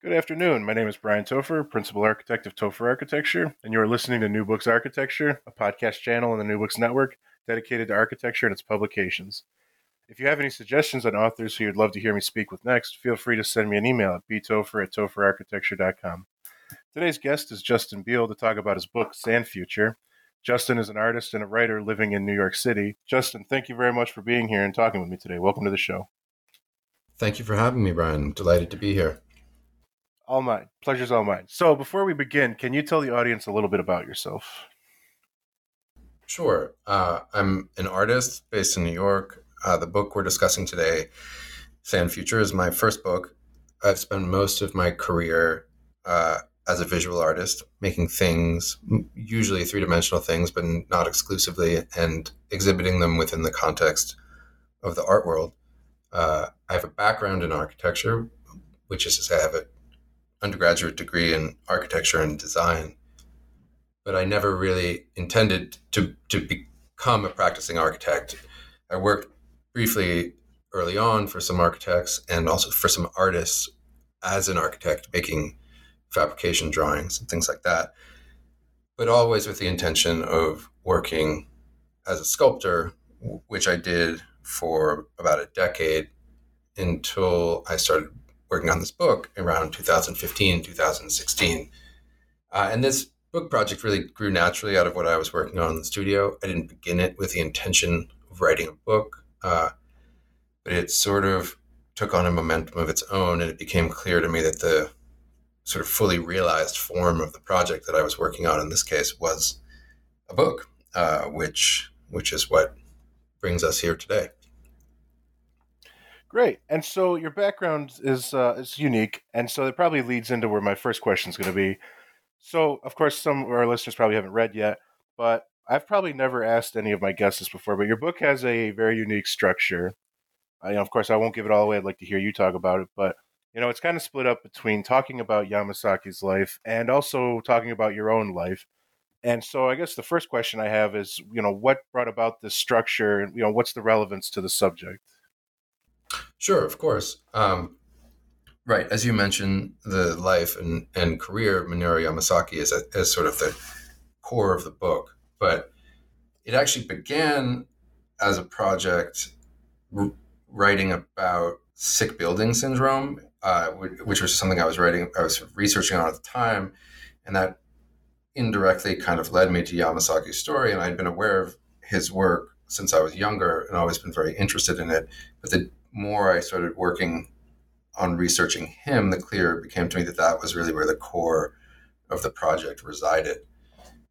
Good afternoon. My name is Bryan Toepfer, Principal Architect of Toepfer Architecture, and you are listening to New Books Architecture, a podcast channel on the New Books Network dedicated to architecture and its publications. If you have any suggestions on authors who you'd love to hear me speak with next, feel free to send me an email at btoepfer at toepferarchitecture.com. Today's guest is Justin Beal to talk about his book, Sandfuture. Justin is an artist and a writer living in New York City. Justin, thank you very much for being here and talking with me today. Welcome to the show. Thank you for having me, Brian. Delighted to be here. All mine. Pleasure's all mine. So, before we begin, can you tell the audience a little bit about yourself? Sure. Uh, I'm an artist based in New York. Uh, the book we're discussing today, Sandfuture, is my first book. I've spent most of my career uh, as a visual artist, making things, usually three dimensional things, but not exclusively, and exhibiting them within the context of the art world. Uh, I have a background in architecture, which is to say, I have a undergraduate degree in architecture and design, but I never really intended to to become a practicing architect. I worked briefly early on for some architects and also for some artists as an architect, making fabrication drawings and things like that, but always with the intention of working as a sculptor, which I did for about a decade until I started working on this book around 2015, 2016. Uh, and this book project really grew naturally out of what I was working on in the studio. I didn't begin it with the intention of writing a book, uh, but it sort of took on a momentum of its own, and it became clear to me that the sort of fully realized form of the project that I was working on in this case was a book, uh, which which is what brings us here today. Great. And so your background is uh, is unique, and so it probably leads into where my first question is going to be. So, of course, some of our listeners probably haven't read yet, but I've probably never asked any of my guests this before. But your book has a very unique structure. I, of course, I won't give it all away. I'd like to hear you talk about it, but you know, it's kind of split up between talking about Yamasaki's life and also talking about your own life. And so, I guess the first question I have is, you know, what brought about this structure, and you know, what's the relevance to the subject? Sure, of course. Um, right, as you mentioned, the life and, and career of Minoru Yamasaki is, a, is sort of the core of the book, but it actually began as a project r- writing about sick building syndrome, uh, which was something I was writing, I was researching on at the time, and that indirectly kind of led me to Yamasaki's story, and I'd been aware of his work since I was younger and always been very interested in it. But the more I started working on researching him, the clearer it became to me that that was really where the core of the project resided.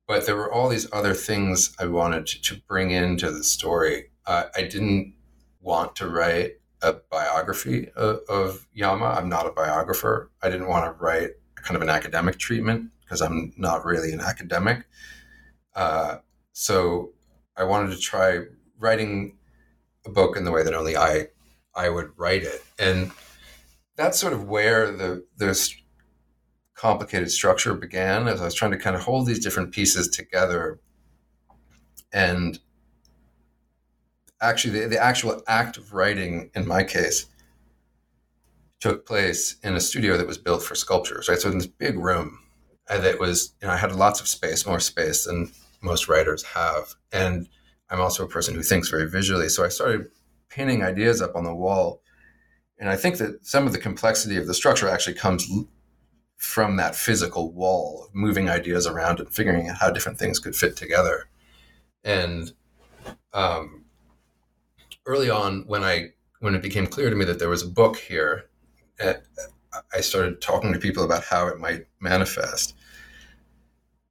But there were all these other things I wanted to, to bring into the story. Uh, I didn't want to write a biography of, of, Yama. I'm not a biographer. I didn't want to write kind of an academic treatment because I'm not really an academic. Uh, so I wanted to try writing a book in the way that only I I would write it. And that's sort of where the this complicated structure began as I was trying to kind of hold these different pieces together. And actually the, the actual act of writing in my case took place in a studio that was built for sculptures, right? So in this big room uh, and it was, you know, I had lots of space, more space than most writers have. And I'm also a person who thinks very visually. So I started pinning ideas up on the wall And I think that some of the complexity of the structure actually comes from that physical wall of moving ideas around and figuring out how different things could fit together. And um, early on, when I when it became clear to me that there was a book here, eh, I started talking to people about how it might manifest.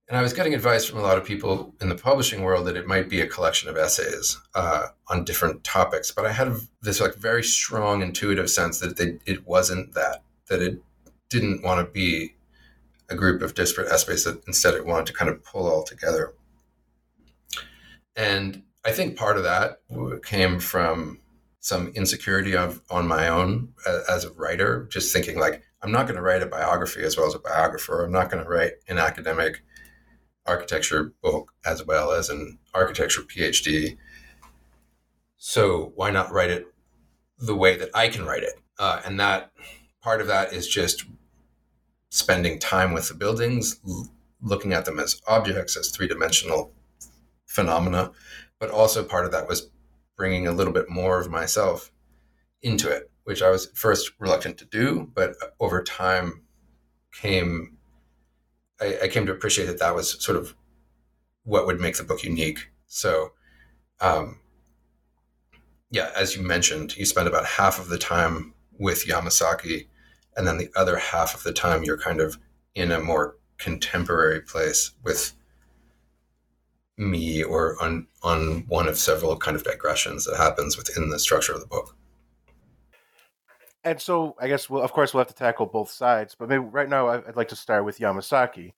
And I was getting advice from a lot of people in the publishing world that it might be a collection of essays uh, on different topics. But I had this like very strong intuitive sense that they, it wasn't that. That it didn't want to be a group of disparate essays. That instead it wanted to kind of pull all together. And I think part of that came from some insecurity of on my own as a writer, just thinking like I'm not going to write a biography as well as a biographer. I'm not going to write an academic architecture book as well as an architecture PhD. So why not write it the way that I can write it? Uh, and that part of that is just spending time with the buildings, l- looking at them as objects, as three dimensional phenomena. But also part of that was bringing a little bit more of myself into it, which I was first reluctant to do, but over time came I, I, came to appreciate that that was sort of what would make the book unique. So, um, yeah, as you mentioned, you spend about half of the time with Yamasaki, and then the other half of the time you're kind of in a more contemporary place with me or on on one of several kind of digressions that happens within the structure of the book. And so I guess we'll of course we'll have to tackle both sides, but maybe right now I'd like to start with Yamasaki.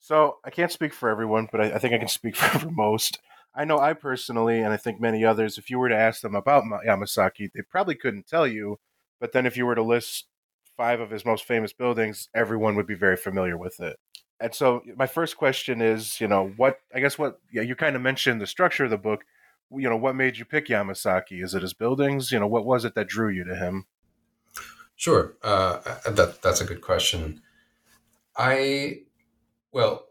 So I can't speak for everyone, but I, I think I can speak for, for most. I know I personally, and I think many others, if you were to ask them about Yamasaki, they probably couldn't tell you. But then if you were to list five of his most famous buildings, everyone would be very familiar with it and so my first question is, you know, what I guess what yeah, you kind of mentioned the structure of the book. You know, what made you pick Yamasaki? Is it his buildings? You know, what was it that drew you to him? Sure, uh, that that's a good question. I well,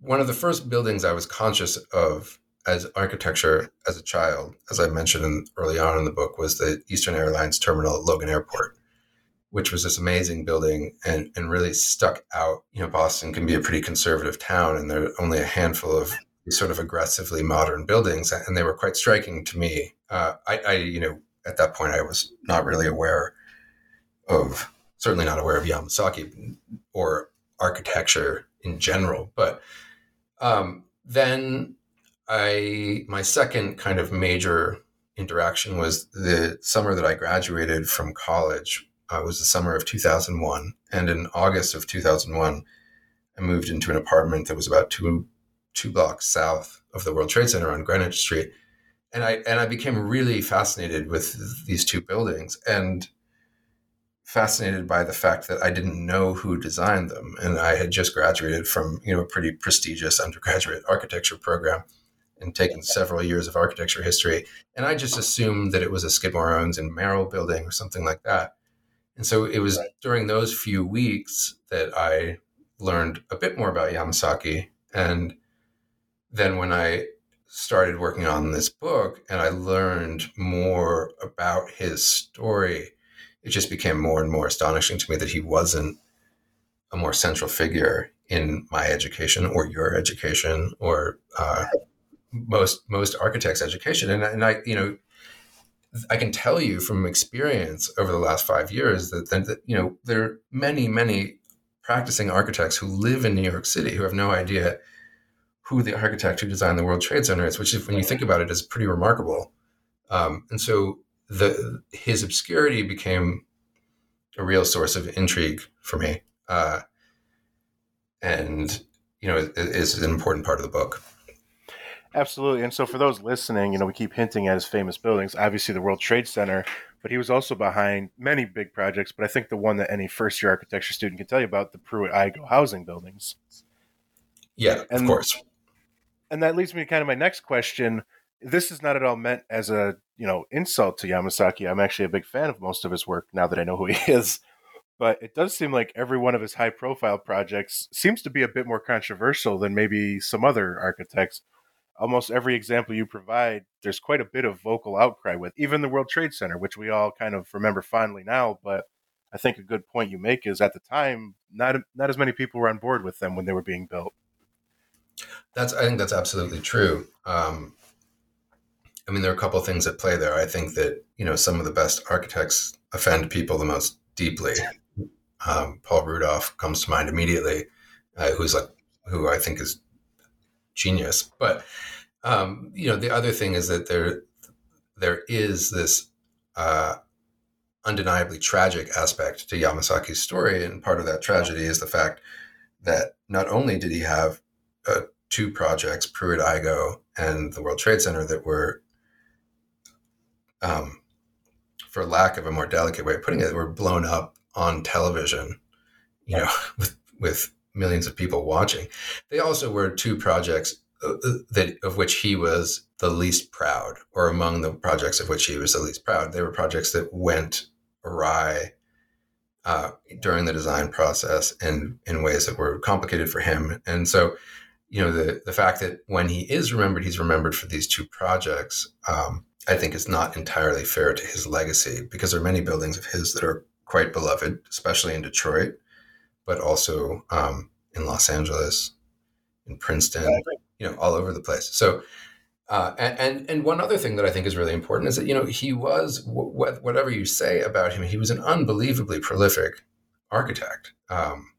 one of the first buildings I was conscious of as architecture as a child, as I mentioned in, early on in the book, was the Eastern Airlines terminal at Logan Airport which was this amazing building and, and really stuck out. You know, Boston can be a pretty conservative town, and there are only a handful of sort of aggressively modern buildings, and they were quite striking to me. Uh, I, I, you know, at that point, I was not really aware of, certainly not aware of Yamasaki or architecture in general, but um, then I, my second kind of major interaction was the summer that I graduated from college uh, was the summer of 2001. And in August of 2001, I moved into an apartment that was about two, two blocks south of the World Trade Center on Greenwich Street. And I, and I became really fascinated with these two buildings and fascinated by the fact that I didn't know who designed them. And I had just graduated from, you know, a pretty prestigious undergraduate architecture program and taken several years of architecture history. And I just assumed that it was a Skidmore, Owings and Merrill building or something like that. And so it was right. during those few weeks that I learned a bit more about Yamasaki. And then when I started working on this book and I learned more about his story, it just became more and more astonishing to me that he wasn't a more central figure in my education or your education or uh, most most architects' education. And, and I, you know, I can tell you from experience over the last five years that, that, you know there are many many practicing architects who live in New York City who have no idea who the architect who designed the World Trade Center is, which, if, when you think about it, is pretty remarkable. Um, and so the his obscurity became a real source of intrigue for me, uh, and you know is an important part of the book. Absolutely. And so for those listening, you know, we keep hinting at his famous buildings, obviously the World Trade Center, but he was also behind many big projects. But I think the one that any first year architecture student can tell you about, the Pruitt-Igoe housing buildings. Yeah, and, of course. And that leads me to kind of my next question. This is not at all meant as a, you know, insult to Yamasaki. I'm actually a big fan of most of his work now that I know who he is. But it does seem like every one of his high profile projects seems to be a bit more controversial than maybe some other architects almost every example you provide, there's quite a bit of vocal outcry with, even the World Trade Center, which we all kind of remember fondly now. But I think a good point you make is at the time, not not as many people were on board with them when they were being built. That's I think that's absolutely true. Um, I mean, there are a couple of things at play there. I think that you know some of the best architects offend people the most deeply. Um, Paul Rudolph comes to mind immediately, uh, who's like who I think is genius. But um, you know, the other thing is that there there is this uh, undeniably tragic aspect to Yamasaki's story, and part of that tragedy is the fact that not only did he have uh, two projects, Pruitt-Igoe and the World Trade Center, that were, um, for lack of a more delicate way of putting it, were blown up on television, you know, with with millions of people watching. They also were two projects uh, uh, that of which he was the least proud, or among the projects of which he was the least proud. They were projects that went awry uh, during the design process and in ways that were complicated for him. And so, you know, the the fact that when he is remembered, he's remembered for these two projects. Um, I think is not entirely fair to his legacy because there are many buildings of his that are quite beloved, especially in Detroit, but also um, in Los Angeles, in Princeton, you know, all over the place. So, uh, and, and, and one other thing that I think is really important is that you know he was wh- whatever you say about him, he was an unbelievably prolific architect. Um,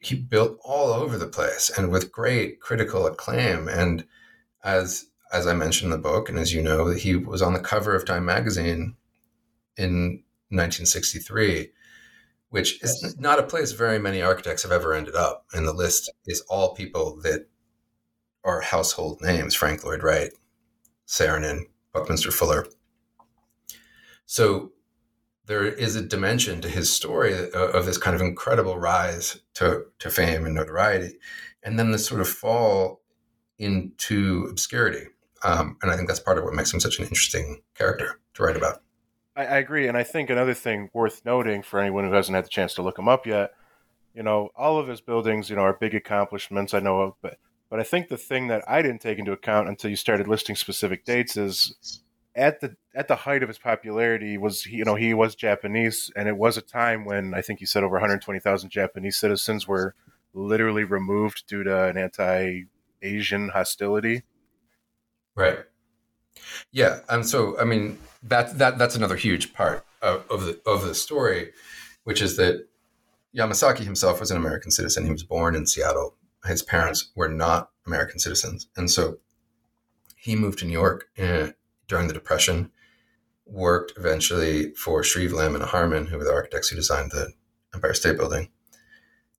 he built all over the place and with great critical acclaim. And as as I mentioned in the book, and as you know, he was on the cover of Time magazine in 1963, which is not a place very many architects have ever ended up. And the list is all people that are household names Frank Lloyd Wright, Saarinen, Buckminster Fuller. So there is a dimension to his story uh, of this kind of incredible rise to, to fame and notoriety, and then this sort of fall into obscurity. Um, and I think that's part of what makes him such an interesting character to write about. I, I agree, and I think another thing worth noting for anyone who hasn't had the chance to look him up yet, you know, all of his buildings, you know, are big accomplishments. I know of, but but I think the thing that I didn't take into account until you started listing specific dates is at the at the height of his popularity was you know he was Japanese and it was a time when I think you said over 120,000 Japanese citizens were literally removed due to an anti-Asian hostility. Right. Yeah, and so I mean that that that's another huge part of, of the of the story, which is that Yamasaki himself was an American citizen. He was born in Seattle. His parents were not American citizens, and so he moved to New York in, during the Depression. Worked eventually for Shreve Lamb and Harmon, who were the architects who designed the Empire State Building,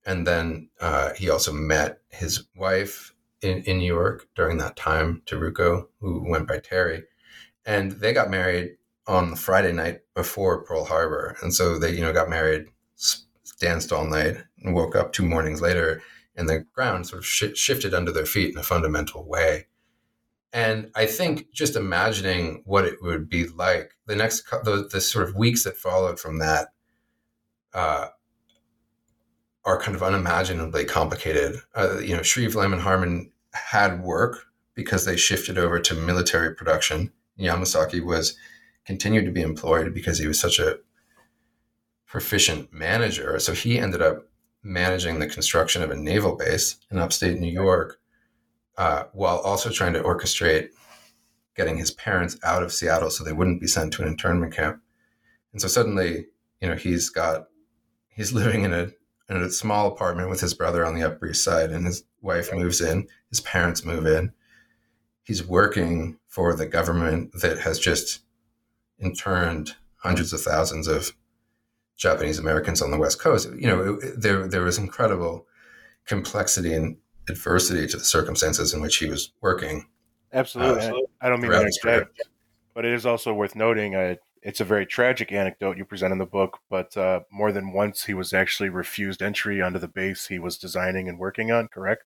and then uh, he also met his wife in, in New York during that time, Teruko, who went by Terry and they got married on the Friday night before Pearl Harbor, and so they you know got married, danced all night, and woke up two mornings later, and the ground sort of sh- shifted under their feet in a fundamental way. And I think just imagining what it would be like the next the, the sort of weeks that followed from that uh, are kind of unimaginably complicated. Uh, you know, Shreve and Harmon had work because they shifted over to military production Yamasaki was continued to be employed because he was such a proficient manager. So he ended up managing the construction of a naval base in upstate New York, uh, while also trying to orchestrate getting his parents out of Seattle so they wouldn't be sent to an internment camp. And so suddenly, you know, he's got he's living in a in a small apartment with his brother on the Upper East Side, and his wife moves in, his parents move in. He's working for the government that has just interned hundreds of thousands of Japanese Americans on the West Coast. You know, it, there there was incredible complexity and adversity to the circumstances in which he was working. Absolutely, uh, I don't mean to interject, but it is also worth noting. Uh, it's a very tragic anecdote you present in the book, but uh, more than once he was actually refused entry onto the base he was designing and working on. Correct?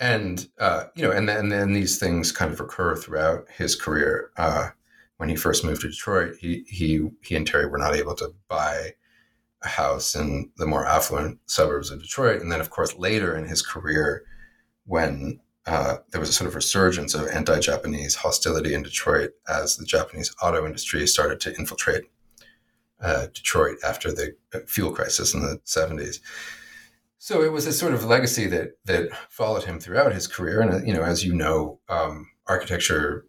and uh, you know, and then, and these things kind of recur throughout his career. Uh, when he first moved to Detroit, he he he and Terry were not able to buy a house in the more affluent suburbs of Detroit, and then of course later in his career, when uh, there was a sort of resurgence of anti-Japanese hostility in Detroit as the Japanese auto industry started to infiltrate uh, Detroit after the fuel crisis in the 70s. So it was a sort of legacy that that followed him throughout his career. And you know, as you know, um, architecture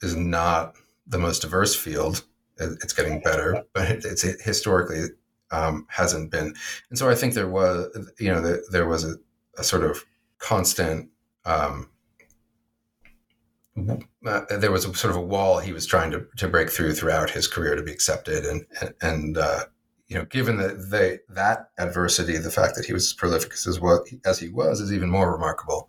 is not the most diverse field. It's getting better, but it's it historically um, hasn't been. And so I think there was, you know, the, there was a, a, sort of constant. Um, uh, there was a sort of a wall he was trying to, to break through throughout his career to be accepted, and and uh, you know, given that that adversity, the fact that he was as prolific as as he was is even more remarkable.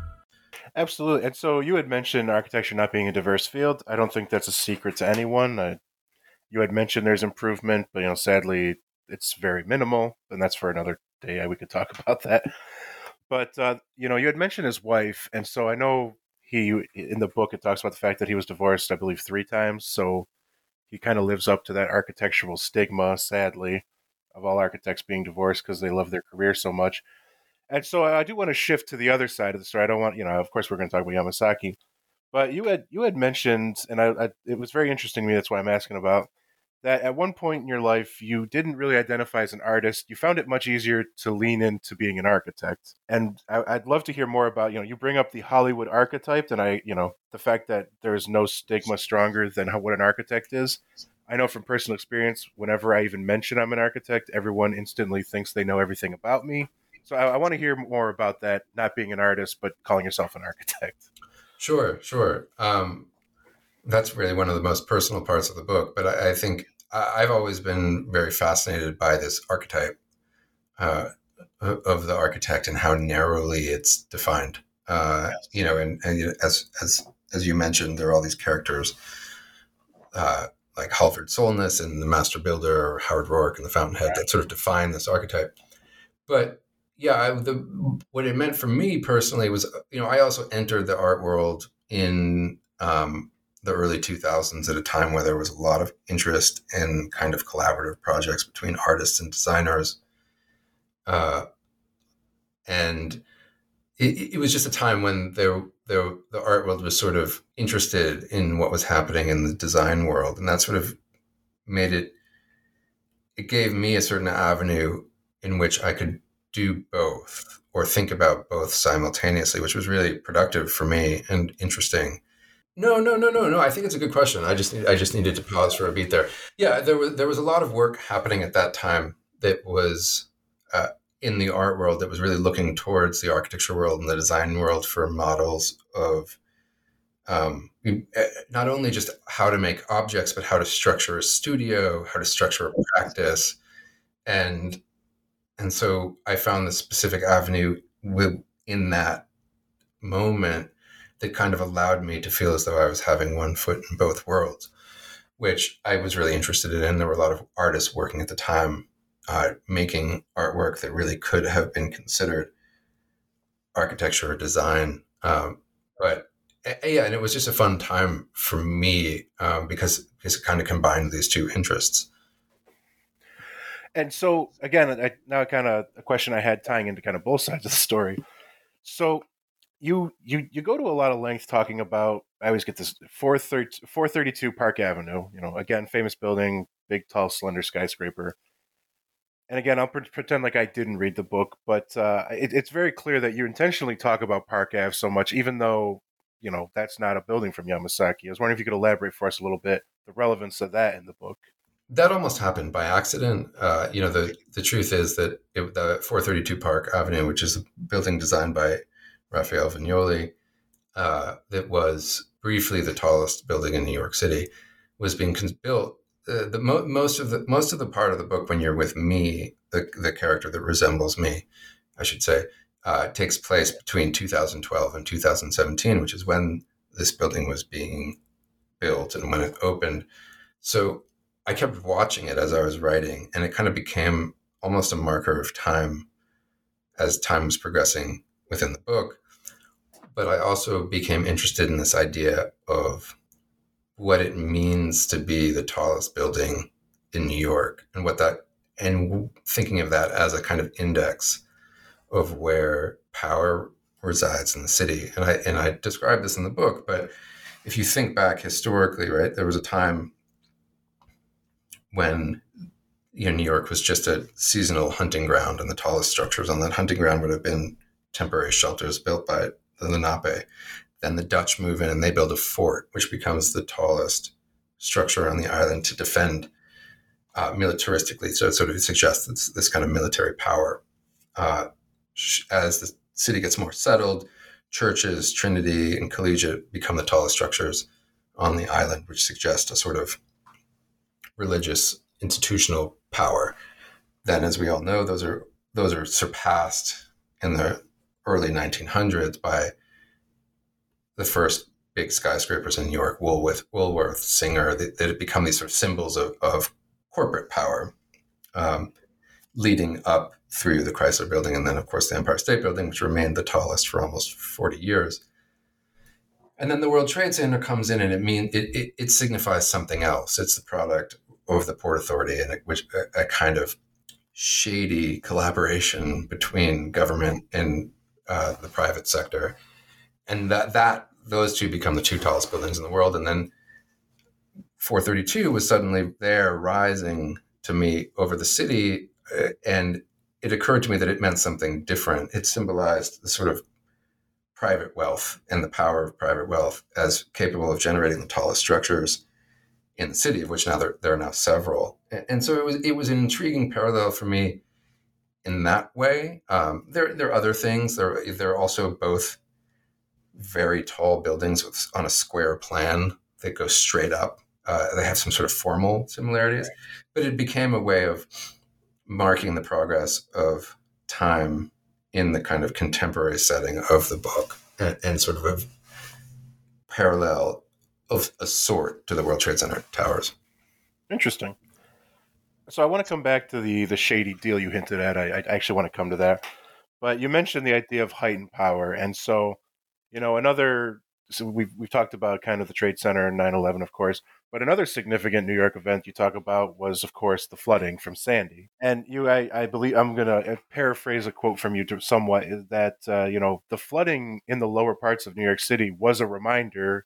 Absolutely. And so you had mentioned architecture not being a diverse field. I don't think that's a secret to anyone. Uh, you had mentioned there's improvement, but you know, sadly, it's very minimal, and that's for another day. We could talk about that. But uh, you know, you had mentioned his wife, and so I know he in the book it talks about the fact that he was divorced, I believe, three times. So he kind of lives up to that architectural stigma, sadly, of all architects being divorced because they love their career so much. And so I do want to shift to the other side of the story. I don't want, you know, of course, we're going to talk about Yamasaki, but you had you had mentioned, and I, I it was very interesting to me. That's why I'm asking about that at one point in your life you didn't really identify as an artist you found it much easier to lean into being an architect and I, would love to hear more about you know you bring up the hollywood archetype and i you know the fact that there is no stigma stronger than how, what an architect is i know from personal experience whenever i even mention i'm an architect everyone instantly thinks they know everything about me so i, I want to hear more about that not being an artist but calling yourself an architect sure sure um, that's really one of the most personal parts of the book. But I, I think I've always been very fascinated by this archetype uh, of the architect and how narrowly it's defined. Uh, you know, and, and as as as you mentioned, there are all these characters uh, like Halvard Solness and the Master Builder, or Howard Roark and the Fountainhead that sort of define this archetype. But yeah, I, the, what it meant for me personally was, you know, I also entered the art world in um, the early 2000s at a time where there was a lot of interest in kind of collaborative projects between artists and designers. Uh, and it, it, was just a time when there, there, the art world was sort of interested in what was happening in the design world. And that sort of made it, it gave me a certain avenue in which I could do both or think about both simultaneously, which was really productive for me and interesting no, no, no, no, no. I think it's a good question. I just I just needed to pause for a beat there. Yeah, there was there was a lot of work happening at that time that was uh, in the art world that was really looking towards the architecture world and the design world for models of um, eh, not only just how to make objects, but how to structure a studio, how to structure a practice, and and so I found the specific avenue within that moment that kind of allowed me to feel as though I was having one foot in both worlds, which I was really interested in. There were a lot of artists working at the time uh, making artwork that really could have been considered architecture or design. Um, but yeah, and it was just a fun time for me um, because, because it kind of combined these two interests. And so, again, I, now kind of a question I had tying into kind of both sides of the story. So, you you you go to a lot of length talking about I always get this 432 Park Avenue, you know, again famous building, big tall slender skyscraper. And again, I'll pre- pretend like I didn't read the book, but uh, it, it's very clear that you intentionally talk about Park Ave so much, even though you know that's not a building from Yamasaki. I was wondering if you could elaborate for us a little bit the relevance of that in the book. That almost happened by accident. Uh, you know, the the truth is that it, the 432 Park Avenue, which is a building designed by Rafael Viñoly, uh, that was briefly the tallest building in New York City, was being built. Uh, the mo- most of the most of the part of the book when you're with me, the the character that resembles me, I should say, uh, takes place between 2012 and 2017, which is when this building was being built and when it opened. So I kept watching it as I was writing, and it kind of became almost a marker of time as time was progressing within the book. But I also became interested in this idea of what it means to be the tallest building in New York and what that, and thinking of that as a kind of index of where power resides in the city. And I, and I describe this in the book, but if you think back historically, right, there was a time when you know, New York was just a seasonal hunting ground, and the tallest structures on that hunting ground would have been temporary shelters built by the Lenape. Then the Dutch move in and they build a fort, which becomes the tallest structure on the island to defend uh, militaristically. So it sort of suggests this, this kind of military power. Uh, as the city gets more settled, churches, Trinity, and Collegiate become the tallest structures on the island, which suggests a sort of religious institutional power. Then, as we all know, those are those are surpassed in the early 1900s by the first big skyscrapers in New York, Woolworth, Woolworth, Singer. They, they become these sort of symbols of, of corporate power, um, leading up through the Chrysler Building, and then, of course, the Empire State Building, which remained the tallest for almost 40 years. And then the World Trade Center comes in, and it mean it, it, it signifies something else. It's the product of the Port Authority, and it, which a, a kind of shady collaboration between government and uh, the private sector, and that that those two become the two tallest buildings in the world. And then 432 was suddenly there, rising to me over the city, uh, and it occurred to me that it meant something different. It symbolized the sort of private wealth and the power of private wealth as capable of generating the tallest structures in the city, of which now there, there are now several. And, and so it was it was an intriguing parallel for me in that way. Um, there there are other things. There there are also both very tall buildings with, on a square plan that go straight up. Uh, they have some sort of formal similarities, but it became a way of marking the progress of time in the kind of contemporary setting of the book and, and sort of a parallel of a sort to the World Trade Center towers. Interesting. So I want to come back to the the shady deal you hinted at. I, I actually want to come to that, but you mentioned the idea of heightened power, and so you know another. So we've we've talked about kind of the Trade Center and 9/11, of course, but another significant New York event you talk about was, of course, the flooding from Sandy. And you, I, I believe, I'm going to uh, paraphrase a quote from you to somewhat that uh, you know the flooding in the lower parts of New York City was a reminder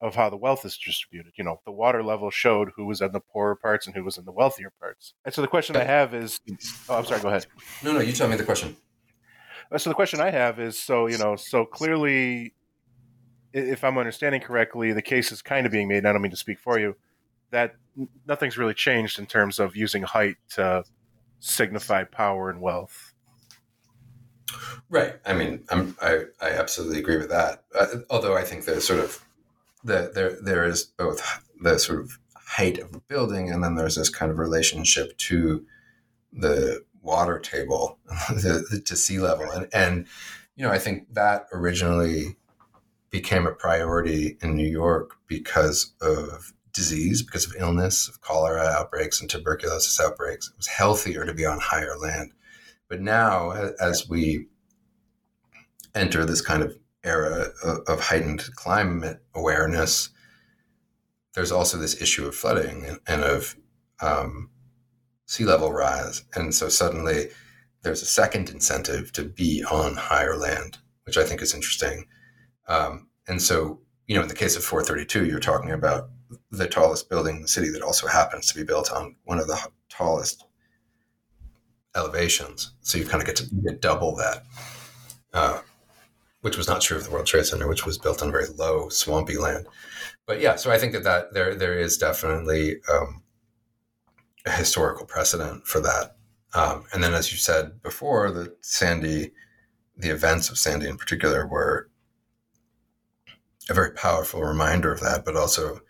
of how the wealth is distributed. You know, the water level showed who was in the poorer parts and who was in the wealthier parts. And so the question I have is, oh, I'm sorry, go ahead. No, no, you tell me the question. Uh, so the question I have is, so you know, so clearly, if I'm understanding correctly, the case is kind of being made. And I don't mean to speak for you. That nothing's really changed in terms of using height to signify power and wealth. Right. I mean, I'm, I I absolutely agree with that. Uh, although I think there's sort of the, there there is both the sort of height of the building, and then there's this kind of relationship to the water table, the, the, to sea level, and and you know I think that originally became a priority in New York because of disease, because of illness, of cholera outbreaks and tuberculosis outbreaks. It was healthier to be on higher land. But now, as we enter this kind of era of heightened climate awareness, there's also this issue of flooding and, of um, sea level rise. And so suddenly there's a second incentive to be on higher land, which I think is interesting. Um, and so, you know, in the case of 432, you're talking about the tallest building in the city that also happens to be built on one of the tallest elevations. So you kind of get to get double that. Uh, which was not true of the World Trade Center, which was built on very low, swampy land. But yeah, so I think that, that there there is definitely um, a historical precedent for that. Um, and then, as you said before, the Sandy, the events of Sandy in particular, were a very powerful reminder of that, but also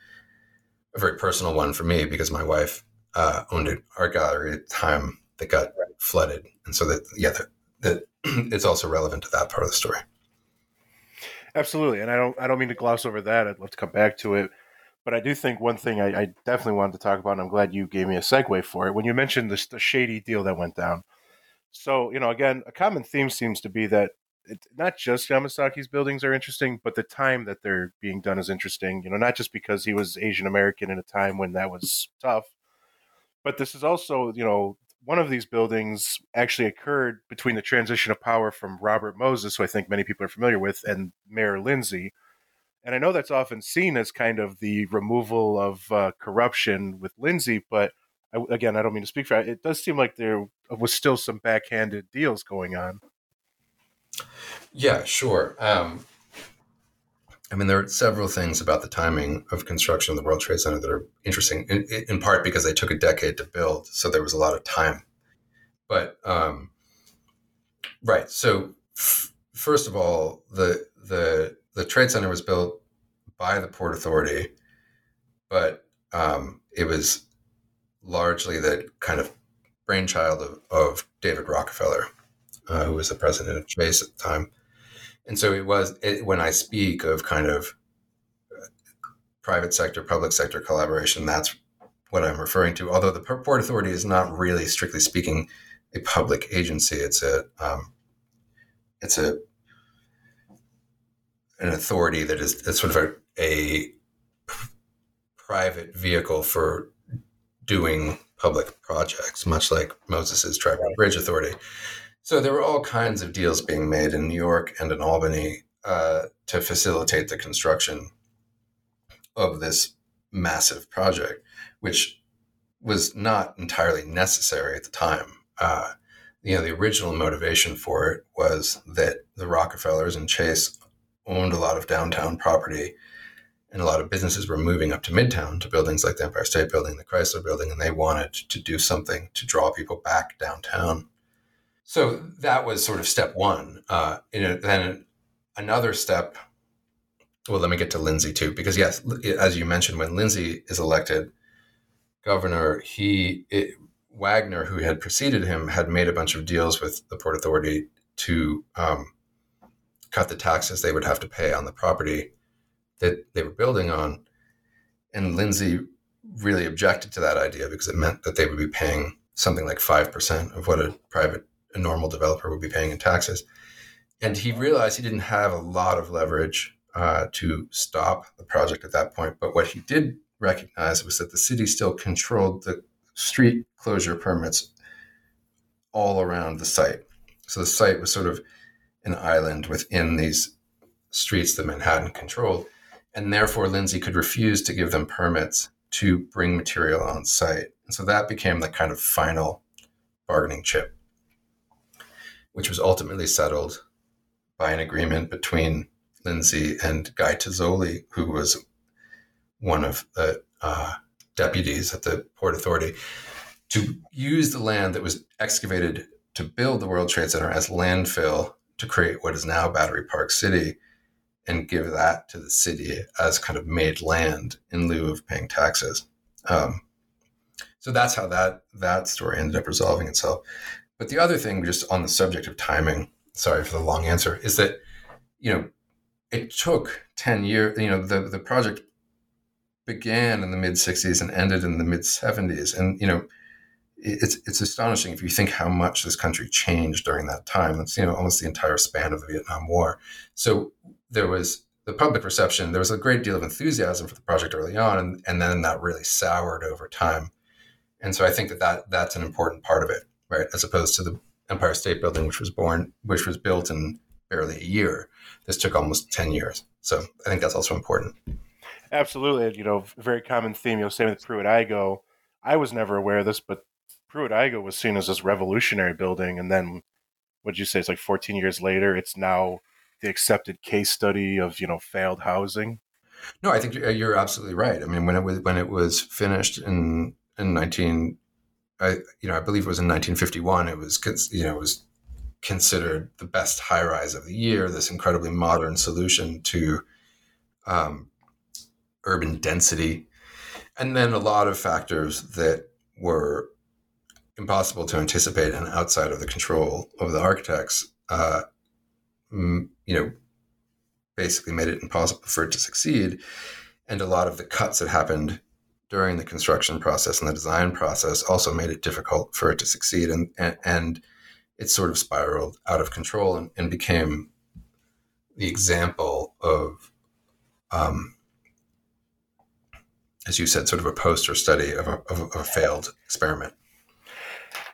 a very personal one for me because my wife uh, owned an art gallery at the time that got flooded, and so that yeah, the, the it's also relevant to that part of the story. Absolutely, and I don't I don't mean to gloss over that. I'd love to come back to it, but I do think one thing I, I definitely wanted to talk about, and I'm glad you gave me a segue for it when you mentioned the, the shady deal that went down. So you know, again, a common theme seems to be that it, not just Yamasaki's buildings are interesting, but the time that they're being done is interesting. You know, not just because he was Asian American in a time when that was tough, but this is also you know one of these buildings actually occurred between the transition of power from Robert Moses, who I think many people are familiar with, and Mayor Lindsay. And I know that's often seen as kind of the removal of uh, corruption with Lindsay, but I, again, I don't mean to speak for it. It does seem like there was still some backhanded deals going on. Yeah, sure. Um, I mean, there are several things about the timing of construction of the World Trade Center that are interesting, in, in part because they took a decade to build, so there was a lot of time. But um, right, so f- first of all, the the the Trade Center was built by the Port Authority, but um, it was largely the kind of brainchild of, of David Rockefeller, uh, who was the president of Chase at the time and so it was it, when I speak of kind of uh, private sector, public sector collaboration, that's what I'm referring to. Although the Port Authority is not really, strictly speaking, a public agency. It's a um, it's a an authority that is sort of a, a private vehicle for doing public projects, much like Moses's Triborough Bridge Authority. So there were all kinds of deals being made in New York and in Albany uh, to facilitate the construction of this massive project, which was not entirely necessary at the time. Uh, you know, the original motivation for it was that the Rockefellers and Chase owned a lot of downtown property, and a lot of businesses were moving up to Midtown to buildings like the Empire State Building, the Chrysler Building, and they wanted to do something to draw people back downtown. So that was sort of step one. Uh, and then another step. Well, let me get to Lindsay too, because yes, as you mentioned, when Lindsay is elected governor, he it, Wagner, who had preceded him, had made a bunch of deals with the Port Authority to um, cut the taxes they would have to pay on the property that they were building on. And Lindsay really objected to that idea because it meant that they would be paying something like 5% of what a private a normal developer would be paying in taxes. And he realized he didn't have a lot of leverage uh, to stop the project at that point. But what he did recognize was that the city still controlled the street closure permits all around the site. So the site was sort of an island within these streets that Manhattan controlled. And therefore, Lindsay could refuse to give them permits to bring material on site. And so that became the kind of final bargaining chip which was ultimately settled by an agreement between Lindsay and Guy Tozzoli, who was one of the uh, deputies at the Port Authority, to use the land that was excavated to build the World Trade Center as landfill to create what is now Battery Park City and give that to the city as kind of made land in lieu of paying taxes. Um, so that's how that that story ended up resolving itself. But the other thing, just on the subject of timing, sorry for the long answer, is that, you know, it took 10 years, you know, the, the project began in the mid 60s and ended in the mid 70s. And, you know, it's it's astonishing if you think how much this country changed during that time. It's you know almost the entire span of the Vietnam War. So there was the public reception, There was a great deal of enthusiasm for the project early on, and, and then that really soured over time. And so I think that, that that's an important part of it right? As opposed to the Empire State Building, which was born, which was built in barely a year. This took almost ten years. So I think that's also important. Absolutely, you know, very common theme. You know, same with Pruitt-Igoe. I was never aware of this, but Pruitt-Igoe was seen as this revolutionary building, and then what'd you say? It's like 14 years later. It's now the accepted case study of you know failed housing. No, I think you're absolutely right. I mean, when it was when it was finished in in 19 I, you know, I believe it was in 1951. It was, you know, was considered the best high rise of the year. This incredibly modern solution to um, urban density, and then a lot of factors that were impossible to anticipate and outside of the control of the architects uh, you know, basically made it impossible for it to succeed. And a lot of the cuts that happened during the construction process and the design process also made it difficult for it to succeed. And, and, and it sort of spiraled out of control and, and became the example of, um, as you said, sort of a poster study of a, of a failed experiment.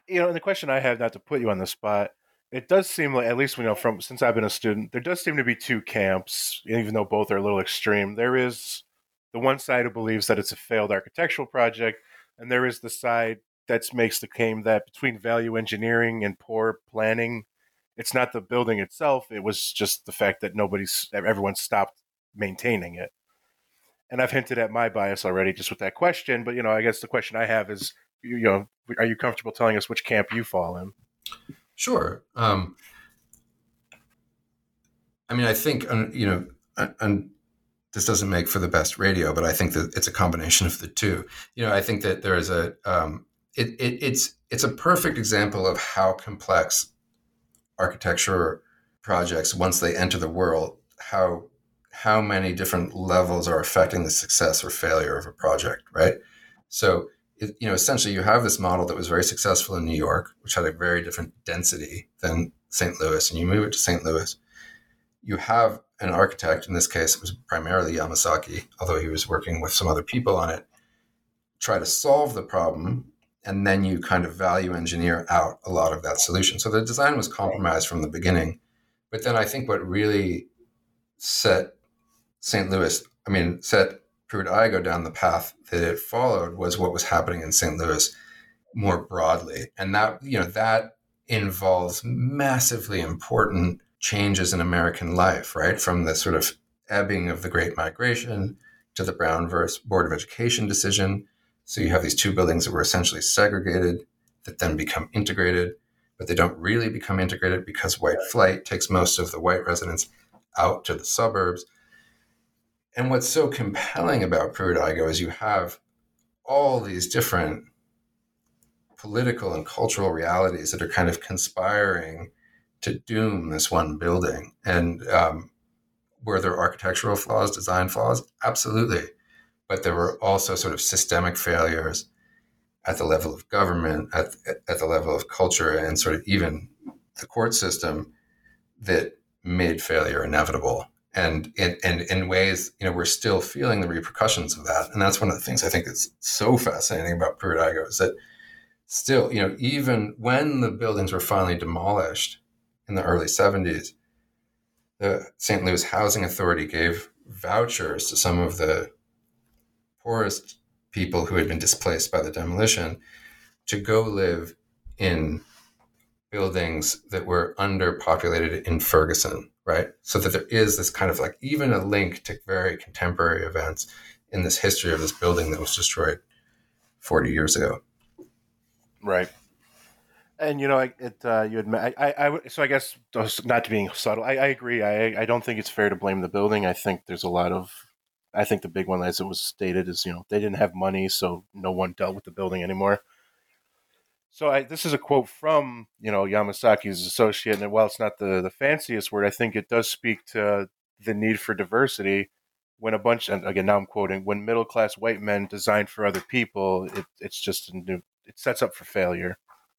You know, and the question I have, not to put you on the spot, it does seem like, at least we know from since I've been a student, there does seem to be two camps, even though both are a little extreme. There is the one side who believes that it's a failed architectural project, and there is the side that makes the claim that between value engineering and poor planning, it's not the building itself; it was just the fact that nobody's everyone stopped maintaining it. And I've hinted at my bias already just with that question, but you know, I guess the question I have is, you know, are you comfortable telling us which camp you fall in? Sure. Um, I mean, I think you know, and this doesn't make for the best radio, but I think that it's a combination of the two. You know, I think that there is a um, it, it, it's it's a perfect example of how complex architecture projects once they enter the world how how many different levels are affecting the success or failure of a project, right? So it, you know, essentially you have this model that was very successful in New York, which had a very different density than St. Louis, and you move it to St. Louis. You have an architect, in this case, it was primarily Yamasaki, although he was working with some other people on it, try to solve the problem, and then you kind of value engineer out a lot of that solution. So the design was compromised from the beginning. But then I think what really set St. Louis, I mean, set Pruitt-Igoe down the path that it followed was what was happening in St. Louis more broadly. And that, you know, that involves massively important changes in American life, right? From the sort of ebbing of the Great Migration to the Brown versus Board of Education decision. So you have these two buildings that were essentially segregated that then become integrated, but they don't really become integrated because white flight takes most of the white residents out to the suburbs. And what's so compelling about Pruitt-Igoe is you have all these different political and cultural realities that are kind of conspiring to doom this one building. And um, were there architectural flaws, design flaws? Absolutely. But there were also sort of systemic failures at the level of government, at, at the level of culture, and sort of even the court system that made failure inevitable and in, and in ways, you know, we're still feeling the repercussions of that. And that's one of the things I think is so fascinating about Pruitt-Igoe is that still, you know, even when the buildings were finally demolished in the early 70s, the St. Louis Housing Authority gave vouchers to some of the poorest people who had been displaced by the demolition to go live in buildings that were underpopulated in Ferguson right? So that there is this kind of like even a link to very contemporary events in this history of this building that was destroyed 40 years ago. Right. And you know, it uh, you admit, I, I, I, so I guess not to being subtle, I, I agree. I, I don't think it's fair to blame the building. I think there's a lot of, I think the big one, as it was stated, is you know they didn't have money, so no one dealt with the building anymore. So I, this is a quote from you know Yamasaki's associate, and while it's not the the fanciest word, I think it does speak to the need for diversity. When a bunch, and again now I'm quoting, when middle class white men design for other people, it, it's just a new, it sets up for failure.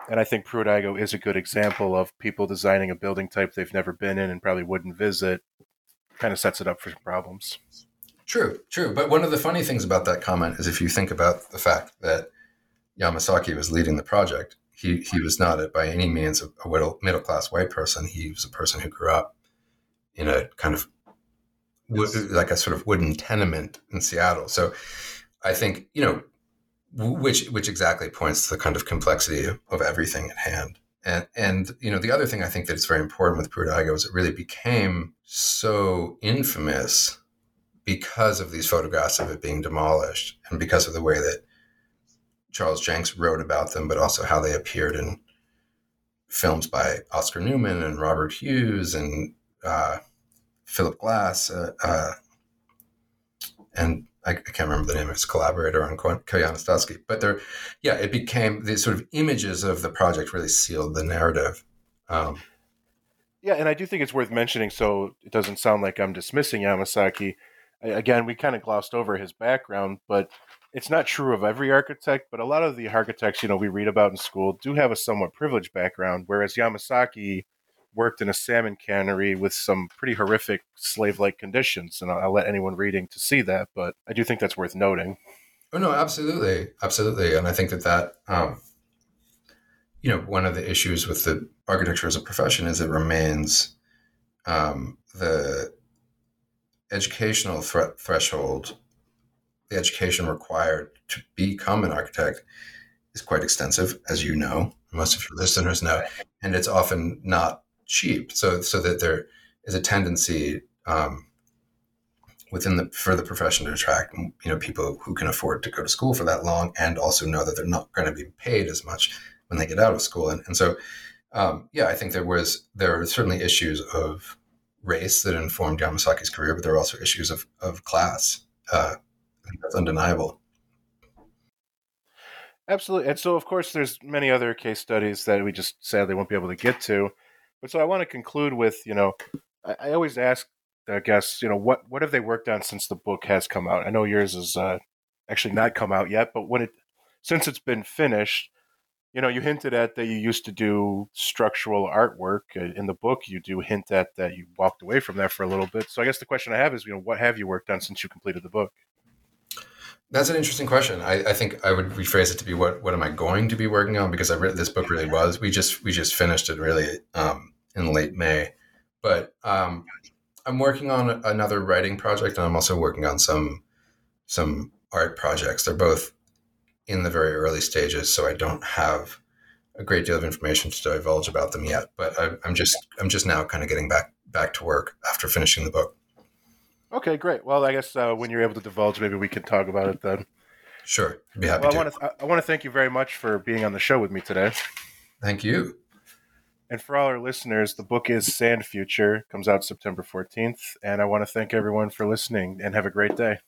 And I think Pruitt-Igoe is a good example of people designing a building type they've never been in and probably wouldn't visit. Kind of sets it up for some problems. True, true. But one of the funny things about that comment is if you think about the fact that Yamasaki was leading the project, he, he was not a, by any means a, a middle class white person. He was a person who grew up in a kind of like a sort of wooden tenement in Seattle. So I think you know which which exactly points to the kind of complexity of, everything at hand. And and you know the other thing I think that is very important with Pruitt-Igoe is it really became so infamous because of these photographs of it being demolished and because of the way that Charles Jencks wrote about them, but also how they appeared in films by Oscar Newman and Robert Hughes and uh, Philip Glass, uh, uh, and I, I, can't remember the name of his collaborator on Koyaanisqatsi. But there, yeah, it became the sort of images of the project really sealed the narrative. Um, Yeah, and I do think it's worth mentioning so it doesn't sound like I'm dismissing Yamasaki. Again, we kind of glossed over his background, but it's not true of every architect, but a lot of the architects, you know, we read about in school do have a somewhat privileged background, whereas Yamasaki worked in a salmon cannery with some pretty horrific slave-like conditions, and I'll, I'll let anyone reading to see that, but I do think that's worth noting. Oh no, absolutely, absolutely, and I think that that um, you know one of the issues with the architecture as a profession is it remains um, the educational thre- threshold, the education required to become an architect is quite extensive, as you know, most of your listeners know, and it's often not cheap. So, so that there is a tendency um, within the for the profession to attract you know people who can afford to go to school for that long and also know that they're not going to be paid as much when they get out of school. And, and so, um, yeah, I think there was there are certainly issues of race that informed Yamasaki's career, but there are also issues of of class. Uh, that's undeniable. Absolutely, and so of course there's many other case studies that we just sadly won't be able to get to. But so I want to conclude with you know I, I always ask I guess you know what what have they worked on since the book has come out? I know yours is uh, actually not come out yet, but when it since it's been finished, you know, you hinted at that you used to do structural artwork uh, in the book. You do hint at that you walked away from that for a little bit. So I guess the question I have is, you know, what have you worked on since you completed the book? That's an interesting question. I, I think I would rephrase it to be what what am I going to be working on? Because I read this book really was. We just we just finished it really um, in late May, but um, I'm working on another writing project, and I'm also working on some some art projects. They're both in the very early stages, so I don't have a great deal of information to divulge about them yet. But I, am just I'm just now kind of getting back back to work after finishing the book. Okay, great. Well, I guess uh, when you're able to divulge, maybe we can talk about it then. Sure, I'd be happy well, to. I want to I want to thank you very much for being on the show with me today. Thank you. And for all our listeners, the book is Sandfuture, comes out September 14th. And I want to thank everyone for listening and have a great day.